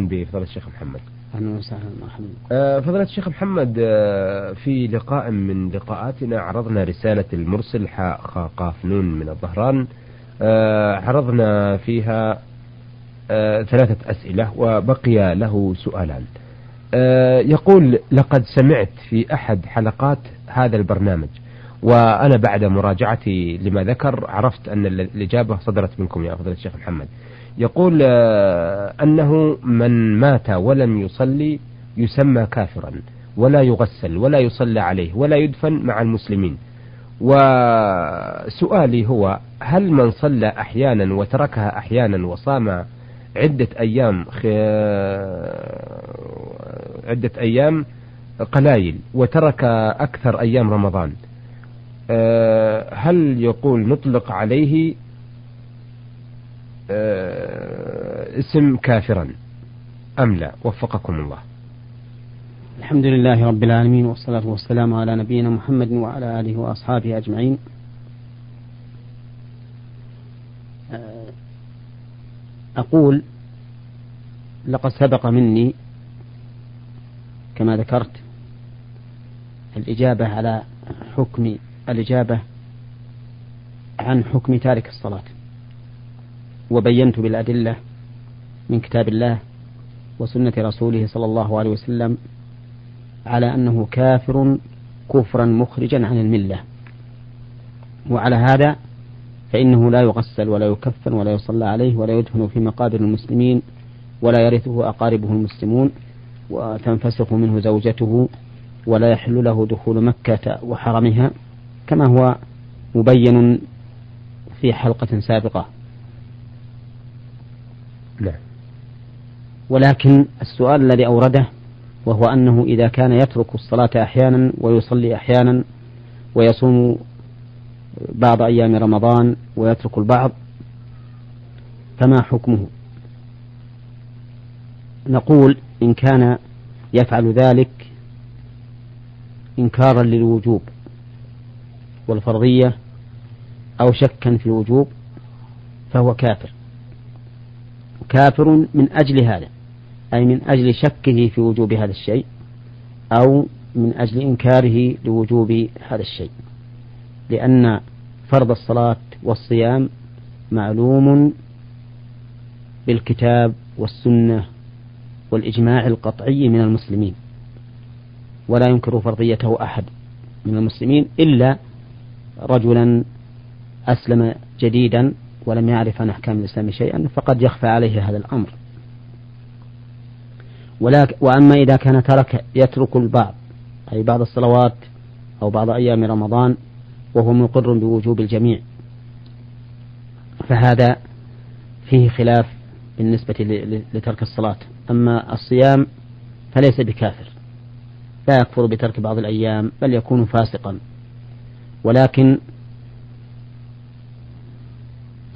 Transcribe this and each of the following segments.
بفضل الشيخ محمد. أهلا وسهلا مرحبا آه، فضيلة الشيخ محمد آه، في لقاء من لقاءاتنا عرضنا رسالة المرسل حاء خا قاف نون من الظهران. آه، عرضنا فيها ثلاثة أسئلة وبقي له سؤالان. يقول لقد سمعت في أحد حلقات هذا البرنامج وأنا بعد مراجعتي لما ذكر عرفت أن الإجابة صدرت منكم يا فضيلة الشيخ محمد. يقول آه، أنه من مات ولم يصلي يسمى كافرا ولا يغسل ولا يصلى عليه ولا يدفن مع المسلمين. وسؤالي هو هل من صلى أحيانا وتركها أحيانا وصام عدة أيام عدة أيام قلايل وترك أكثر أيام رمضان آه، هل يقول نطلق عليه اسم كافرا. أم لا؟ وفقكم الله. الحمد لله رب العالمين والصلاة والسلام على نبينا محمد وعلى آله وأصحابه أجمعين. آه، أقول لقد سبق مني كما ذكرت الإجابة على حكم الإجابة عن حكم تارك الصلاة. وبينت بالأدلة من كتاب الله وسنة رسوله صلى الله عليه وسلم على أنه كافر كفرا مخرجا عن الملة. وعلى هذا فإنه لا يغسل ولا يكفن ولا يصلى عليه ولا يدفن في مقابر المسلمين ولا يرثه أقاربه المسلمون وتنفسخ منه زوجته ولا يحل له دخول مكة وحرمها كما هو مبين في حلقة سابقة. نعم ولكن السؤال الذي أورده وهو أنه إذا كان يترك الصلاة أحيانا ويصلي أحيانا ويصوم بعض أيام رمضان ويترك البعض فما حكمه؟ نقول إن كان يفعل ذلك إنكارا للوجوب والفرضية أو شكا في الوجوب فهو كافر. كافر من أجل هذا أي من أجل شكه في وجوب هذا الشيء أو من أجل إنكاره لوجوب هذا الشيء. لأن فرض الصلاة والصيام معلوم بالكتاب والسنة والإجماع القطعي من المسلمين ولا ينكر فرضيته أحد من المسلمين إلا رجلا أسلم جديدا ولم يعرف عن أحكام الإسلام شيئا فقد يخفى عليه هذا الأمر. وأما إذا كان ترك يترك البعض أي بعض الصلوات أو بعض أيام رمضان وهو مقر بوجوب الجميع. فهذا فيه خلاف بالنسبة لترك الصلاة. أما الصيام فليس بكافر. لا يكفر بترك بعض الأيام بل يكون فاسقا. ولكن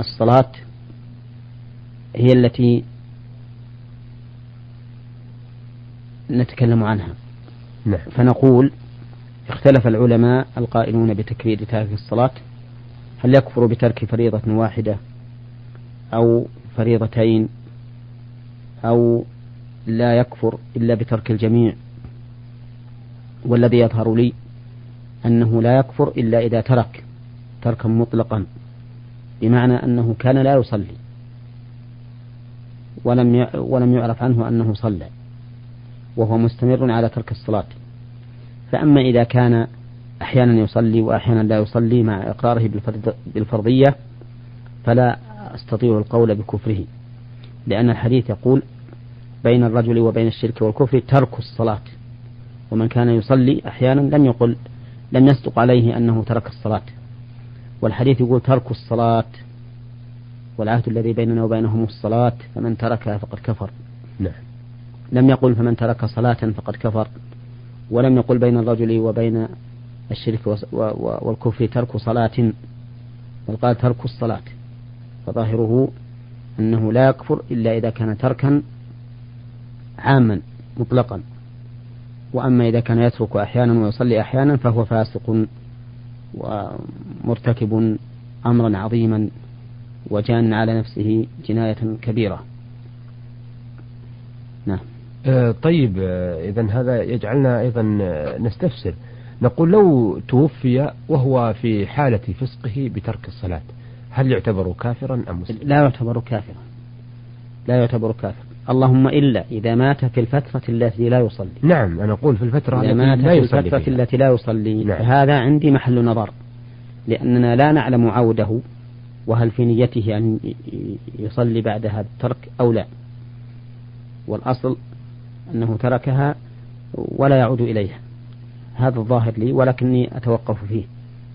الصلاة هي التي نتكلم عنها. نعم. فنقول اختلف العلماء القائلون بتكفير تارك الصلاة هل يكفر بترك فريضة واحدة أو فريضتين أو لا يكفر إلا بترك الجميع؟ والذي يظهر لي أنه لا يكفر إلا إذا ترك تركا مطلقا. بمعنى أنه كان لا يصلي. ولم ولم يعرف عنه أنه صلى. وهو مستمر على ترك الصلاة. فأما إذا كان أحيانا يصلي وأحيانا لا يصلي مع إقراره بالفرضية فلا أستطيع القول بكفره. لأن الحديث يقول بين الرجل وبين الشرك والكفر ترك الصلاة. ومن كان يصلي أحيانا لم يقل لم يصدق عليه أنه ترك الصلاة. والحديث يقول ترك الصلاة والعهد الذي بيننا وبينهم الصلاة فمن تركها فقد كفر. نعم. لم يقل فمن ترك صلاة فقد كفر. ولم يقل بين الرجل وبين الشرك والكفر ترك صلاة بل قال ترك الصلاة. فظاهره أنه لا يكفر إلا إذا كان تركا عاما مطلقا. وأما إذا كان يترك أحيانا ويصلي أحيانا فهو فاسق. ومرتكب أمرا عظيما وجان على نفسه جناية كبيرة. نعم. آه طيب آه إذا هذا يجعلنا أيضا آه، نستفسر. نقول لو توفي وهو في حالة فسقه بترك الصلاة هل يعتبر كافرا أم مسلم؟ لا يعتبر كافرا. لا يعتبر كافرا. اللهم إلا إذا مات في الفترة التي لا يصلي. نعم أنا أقول في الفترة إذا مات لا في الفترة فيها. التي لا يصلي نعم. فهذا عندي محل نظر لأننا لا نعلم عودة وهل في نيته أن يصلي بعد هذا الترك أو لا. والأصل أنه تركها ولا يعود إليها. هذا الظاهر لي ولكني أتوقف فيه.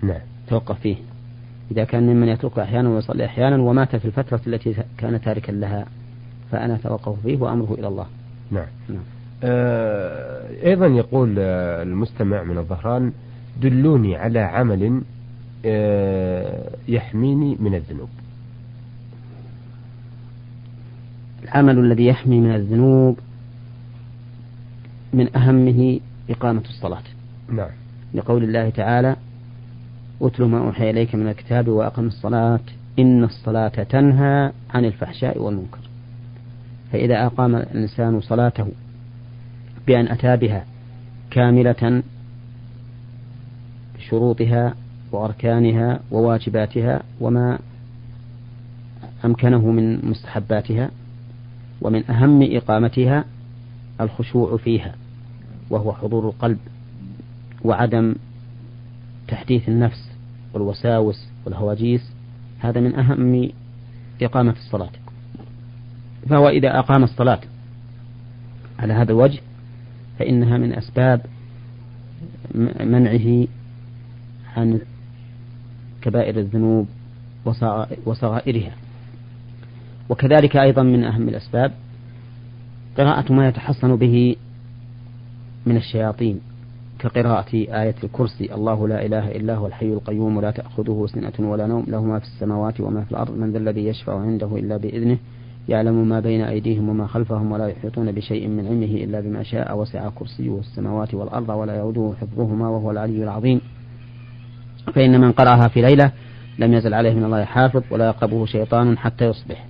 نعم. أتوقف فيه. إذا كان ممن يترك أحيانا ويصلي أحيانا ومات في الفترة التي كان تاركا لها. فأنا أتوقف فيه وأمره إلى الله. نعم. نعم. آه أيضا يقول آه، المستمع من الظهران دلوني على عمل آه يحميني من الذنوب. العمل الذي يحمي من الذنوب من أهمه إقامة الصلاة. نعم. لقول الله تعالى أتل ما أوحي إليك من الكتاب وأقم الصلاة إن الصلاة تنهى عن الفحشاء والمنكر. فإذا أقام الإنسان صلاته بأن أتى بها كاملة بشروطها وأركانها وواجباتها وما أمكنه من مستحباتها ومن أهم إقامتها الخشوع فيها وهو حضور القلب وعدم تحديث النفس والوساوس والهواجيس. هذا من أهم إقامة الصلاة. فهو إذا أقام الصلاة على هذا الوجه فإنها من أسباب منعه عن كبائر الذنوب وصغائرها. وكذلك أيضا من أهم الأسباب قراءة ما يتحصن به من الشياطين كقراءة آية الكرسي الله لا إله إلا هو الحي القيوم لا تأخذه سنة ولا نوم له ما في السماوات وما في الأرض من ذا الذي يشفع عنده إلا بإذنه يعلم ما بين أيديهم وما خلفهم ولا يحيطون بشيء من علمه إلا بما شاء وسع كرسيه السماوات والأرض ولا يؤوده حفظهما وهو العلي العظيم. فإن من قرأها في ليلة لم يزل عليه من الله حافظ ولا يقربه شيطان حتى يصبح.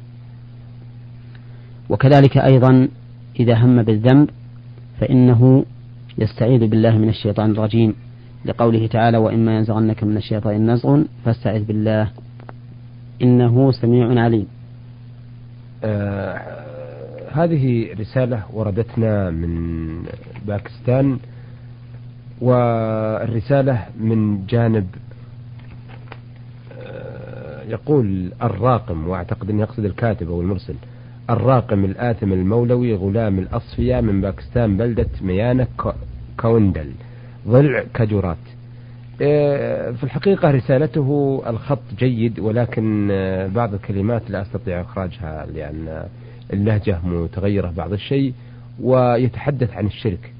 وكذلك أيضا إذا هم بالذنب فإنه يستعيذ بالله من الشيطان الرجيم. لقوله تعالى وإما ينزغنك من الشيطان نزغ فاستعذ بالله إنه سميع عليم. آه هذه رسالة وردتنا من باكستان والرسالة من جانب آه يقول الراقم وأعتقد انه يقصد الكاتب أو المرسل الراقم الآثم المولوي غلام الأصفياء من باكستان بلدة ميانة كوندل ضلع كجورات. آه، في الحقيقة رسالته الخط جيد ولكن آه، بعض الكلمات لا أستطيع إخراجها لأن اللهجة متغيرة بعض الشيء ويتحدث عن الشرك.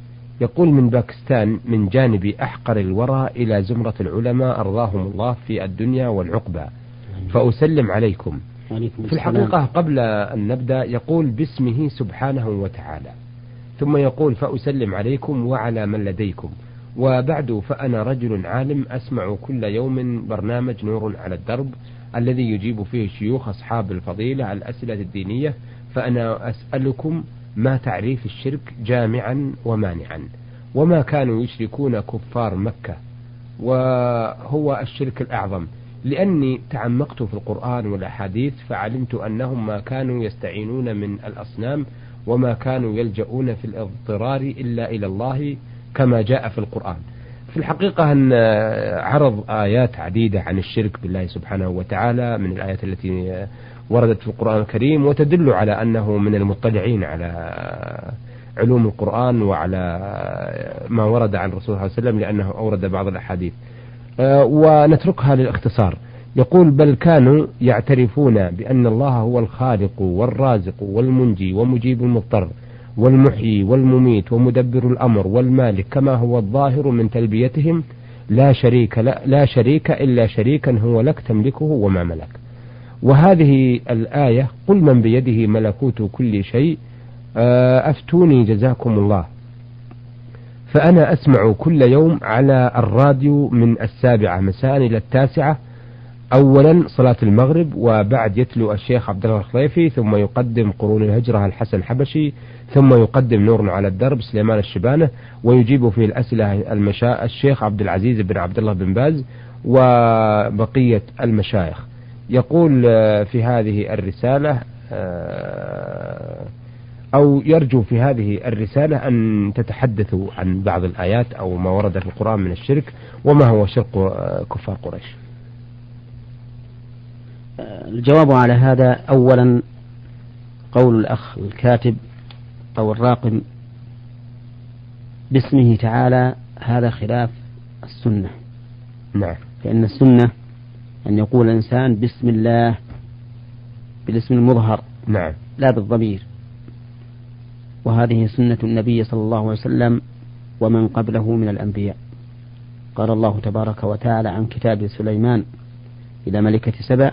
يقول من باكستان من جانب أحقر الورى إلى زمرة العلماء أرضاهم الله في الدنيا والعقبى. فأسلم عليكم. في الحقيقة قبل أن نبدأ يقول باسمه سبحانه وتعالى. ثم يقول فأسلم عليكم وعلى من لديكم. وبعد فأنا رجل عالم أسمع كل يوم برنامج نور على الدرب الذي يجيب فيه شيوخ أصحاب الفضيلة على الأسئلة الدينية فأنا أسألكم ما تعريف الشرك جامعا ومانعا؟ وما كانوا يشركون كفار مكة؟ وهو الشرك الأعظم. لأني تعمقت في القرآن والأحاديث فعلمت أنهم ما كانوا يستعينون من الأصنام وما كانوا يلجؤون في الاضطرار إلا إلى الله كما جاء في القرآن. في الحقيقة أن عرض آيات عديدة عن الشرك بالله سبحانه وتعالى من الآيات التي وردت في القرآن الكريم وتدل على أنه من المطلعين على علوم القرآن وعلى ما ورد عن الرسول صلى الله عليه وسلم لأنه أورد بعض الأحاديث. آه، ونتركها للاختصار. يقول بل كانوا يعترفون بأن الله هو الخالق والرازق والمنجي ومجيب المضطر والمحيي والمميت ومدبر الأمر والمالك كما هو الظاهر من تلبيتهم لا شريك لا, لا شريك إلا شريكا هو لك تملكه وما ملك. وهذه الآية قل من بيده ملكوت كل شيء آه، أفتوني جزاكم الله. فأنا أسمع كل يوم على الراديو من السابعة مساء إلى التاسعة أولا صلاة المغرب وبعد يتلو الشيخ عبد الله الخليفي ثم يقدم قرون الهجرة الحسن الحبشي ثم يقدم نور على الدرب سليمان الشبانة ويجيب في الأسئلة المشا... الشيخ عبد العزيز بن عبد الله بن باز وبقية المشايخ. يقول في هذه الرسالة أو يرجو في هذه الرسالة أن تتحدثوا عن بعض الآيات أو ما ورد في القرآن من الشرك وما هو شرك كفار قريش؟ الجواب على هذا أولا قول الأخ الكاتب أو الراقم باسمه تعالى هذا خلاف السنة. نعم. فإن السنة أن يقول الإنسان بسم الله بالاسم المظهر. نعم. لا بالضمير. وهذه سنة النبي صلى الله عليه وسلم ومن قبله من الأنبياء. قال الله تبارك وتعالى عن كتاب سليمان إلى ملكة سبأ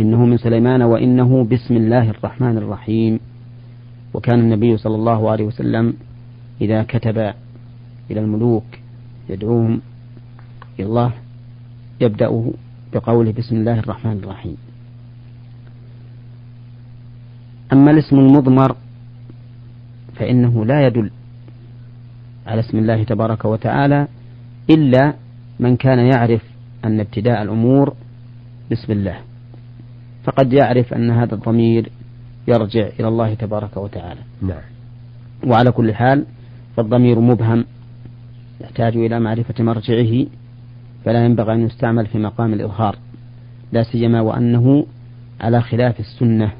إنه من سليمان وإنه بسم الله الرحمن الرحيم. وكان النبي صلى الله عليه وسلم إذا كتب إلى الملوك يدعوهم إلى الله يبدأ بقوله بسم الله الرحمن الرحيم. أما الاسم المضمر فإنه لا يدل على اسم الله تبارك وتعالى إلا من كان يعرف أن ابتداء الأمور بسم الله. فقد يعرف أن هذا الضمير يرجع إلى الله تبارك وتعالى. نعم. وعلى كل حال فالضمير مبهم يحتاج إلى معرفة مرجعه فلا ينبغي أن يستعمل في مقام الإظهار لا سيما وأنه على خلاف السنة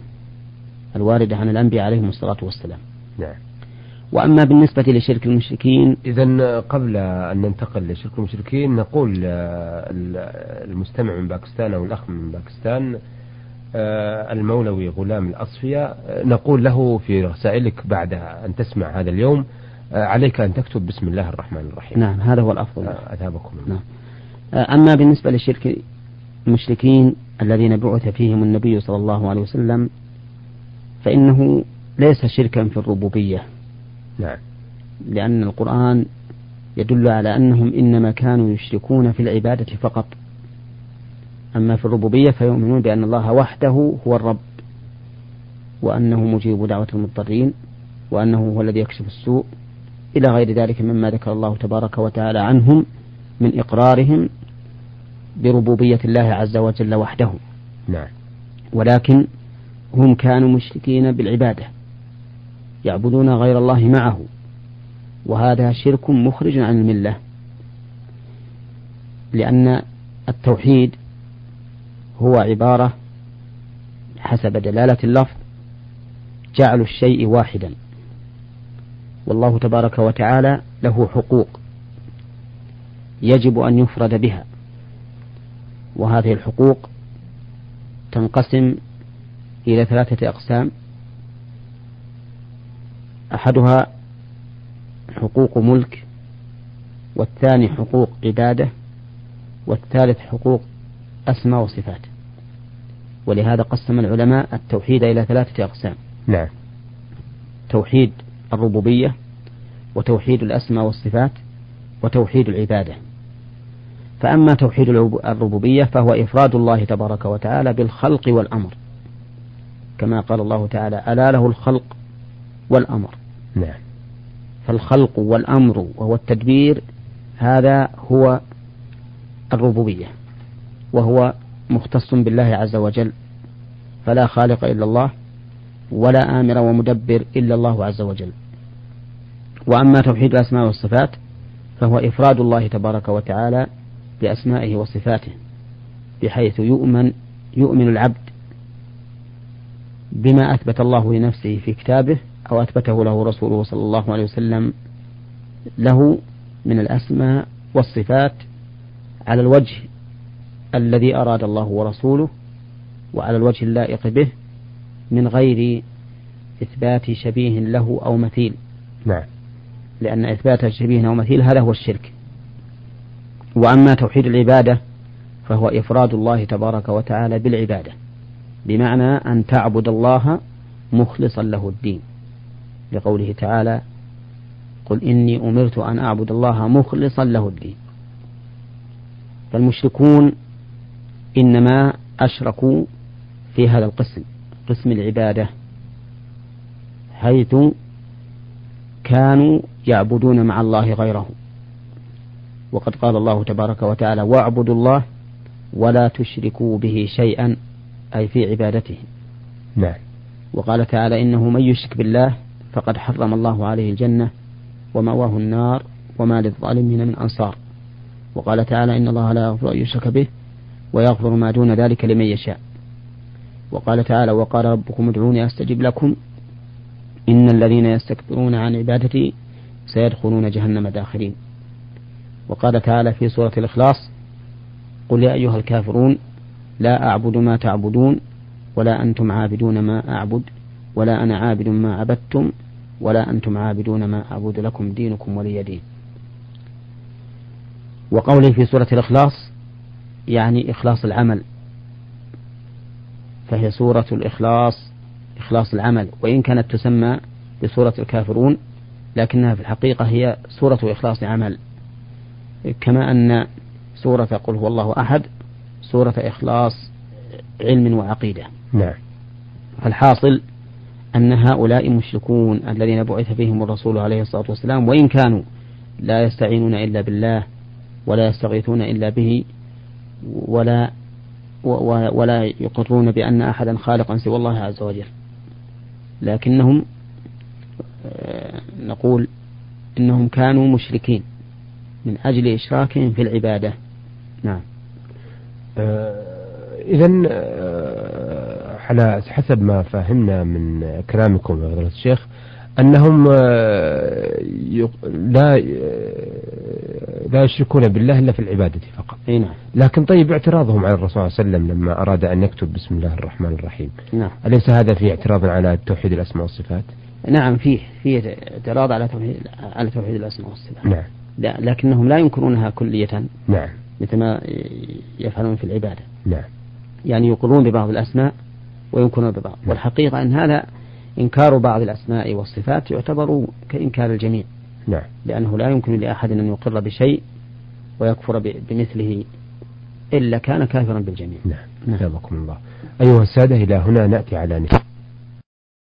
الواردة عن الأنبياء عليهم الصلاة والسلام. نعم. وأما بالنسبة لشرك المشركين إذا قبل أن ننتقل لشرك المشركين نقول المستمع من باكستان أو الأخ من باكستان آه، المولوي غلام الأصفية آه، نقول له في رسائلك بعد أن تسمع هذا اليوم آه، عليك أن تكتب بسم الله الرحمن الرحيم. نعم هذا هو الأفضل. أثابكم الله نعم. أما بالنسبة لشرك المشركين الذين بعث فيهم النبي صلى الله عليه وسلم فإنه ليس شركا في الربوبية. نعم. لأن القرآن يدل على أنهم إنما كانوا يشركون في العبادة فقط. أما في الربوبية فيؤمنون بأن الله وحده هو الرب وأنه مجيب دعوة المضطرين وأنه هو الذي يكشف السوء إلى غير ذلك مما ذكر الله تبارك وتعالى عنهم من إقرارهم بربوبية الله عز وجل وحده. نعم. ولكن هم كانوا مشركين بالعبادة يعبدون غير الله معه وهذا شرك مخرج عن الملة لأن التوحيد هو عبارة حسب دلالة اللفظ جعل الشيء واحدا. والله تبارك وتعالى له حقوق يجب أن يفرد بها. وهذه الحقوق تنقسم إلى ثلاثة أقسام. أحدها حقوق ملك والثاني حقوق عبادة والثالث حقوق أسماء وصفات. ولهذا قسم العلماء التوحيد إلى ثلاثة أقسام. نعم. توحيد الربوبية وتوحيد الأسماء والصفات وتوحيد العبادة. فأما توحيد الربوبية فهو إفراد الله تبارك وتعالى بالخلق والأمر. كما قال الله تعالى ألا له الخلق والأمر. نعم. فالخلق والأمر وهو التدبير هذا هو الربوبية وهو مختص بالله عز وجل فلا خالق إلا الله ولا آمر ومدبر إلا الله عز وجل. وأما توحيد الأسماء والصفات فهو إفراد الله تبارك وتعالى بأسمائه وصفاته بحيث يؤمن يؤمن العبد بما أثبت الله لنفسه في كتابه أو أثبته له رسوله صلى الله عليه وسلم له من الأسماء والصفات على الوجه الذي أراد الله ورسوله وعلى الوجه اللائق به من غير إثبات شبيه له أو مثيل. نعم. لأن إثبات شبيه أو مثيل هذا هو الشرك. وأما توحيد العبادة فهو إفراد الله تبارك وتعالى بالعبادة بمعنى أن تعبد الله مخلصا له الدين. لقوله تعالى قل إني أمرت أن أعبد الله مخلصا له الدين. فالمشركون إنما أشركوا في هذا القسم قسم العبادة حيث كانوا يعبدون مع الله غيره. وقد قال الله تبارك وتعالى واعبدوا الله ولا تشركوا به شيئا أي في عبادته. نعم. وقال تعالى إنه من يشرك بالله فقد حرم الله عليه الجنة ومأواه النار وما للظالمين من أنصار. وقال تعالى إن الله لا يغفر أن يشرك به ويغفر ما دون ذلك لمن يشاء. وقال تعالى وقال ربكم ادعوني أستجب لكم. إن الذين يستكبرون عن عبادتي سيدخلون جهنم داخرين. وقال تعالى في سورة الإخلاص قل يا أيها الكافرون لا أعبد ما تعبدون ولا أنتم عابدون ما أعبد ولا أنا عابد ما عبدتم ولا أنتم عابدون ما أعبد لكم دينكم ولي دين. وقوله في سورة الإخلاص يعني إخلاص العمل. فهي سورة الإخلاص إخلاص العمل. وإن كانت تسمى بسورة الكافرون لكنها في الحقيقة هي سورة إخلاص عمل. كما أن سورة قل هو الله أحد سورة إخلاص علم وعقيدة. نعم. الحاصل أن هؤلاء مشركون الذين بعث فيهم الرسول عليه الصلاة والسلام وإن كانوا لا يستعينون إلا بالله ولا يستغيثون إلا به ولا ولا يقرون بأن أحدا خالقا سوى الله عز وجل. لكنهم آه، نقول إنهم كانوا مشركين من أجل إشراكهم في العبادة. نعم. آه إذا آه على حسب ما فهمنا من كلامكم يا فضيلة الشيخ أنهم آه لا آه، لا يشركون بالله إلا في العبادة فقط. نعم. لكن طيب اعتراضهم على الرسول صلى الله عليه وسلم لما أراد أن يكتب بسم الله الرحمن الرحيم. نعم. أليس هذا في اعتراض على توحيد الأسماء والصفات؟ نعم فيه فيه اعتراض على توحيد على توحيد الأسماء والصفات. نعم. لا لكنهم لا ينكرونها كلية. نعم. مثل ما يفعلون في العبادة. نعم. يعني يقرون ببعض الأسماء وينكرون ببعض. نعم. والحقيقة أن هذا إنكار بعض الأسماء والصفات يعتبر كإنكار الجميع. نعم. لأنه لا يمكن لأحد أن يقر بشيء ويكفر بمثله إلا كان كافرا بالجميع. نعم. نعم. الله. أيها السادة إلى هنا نأتي على نفسه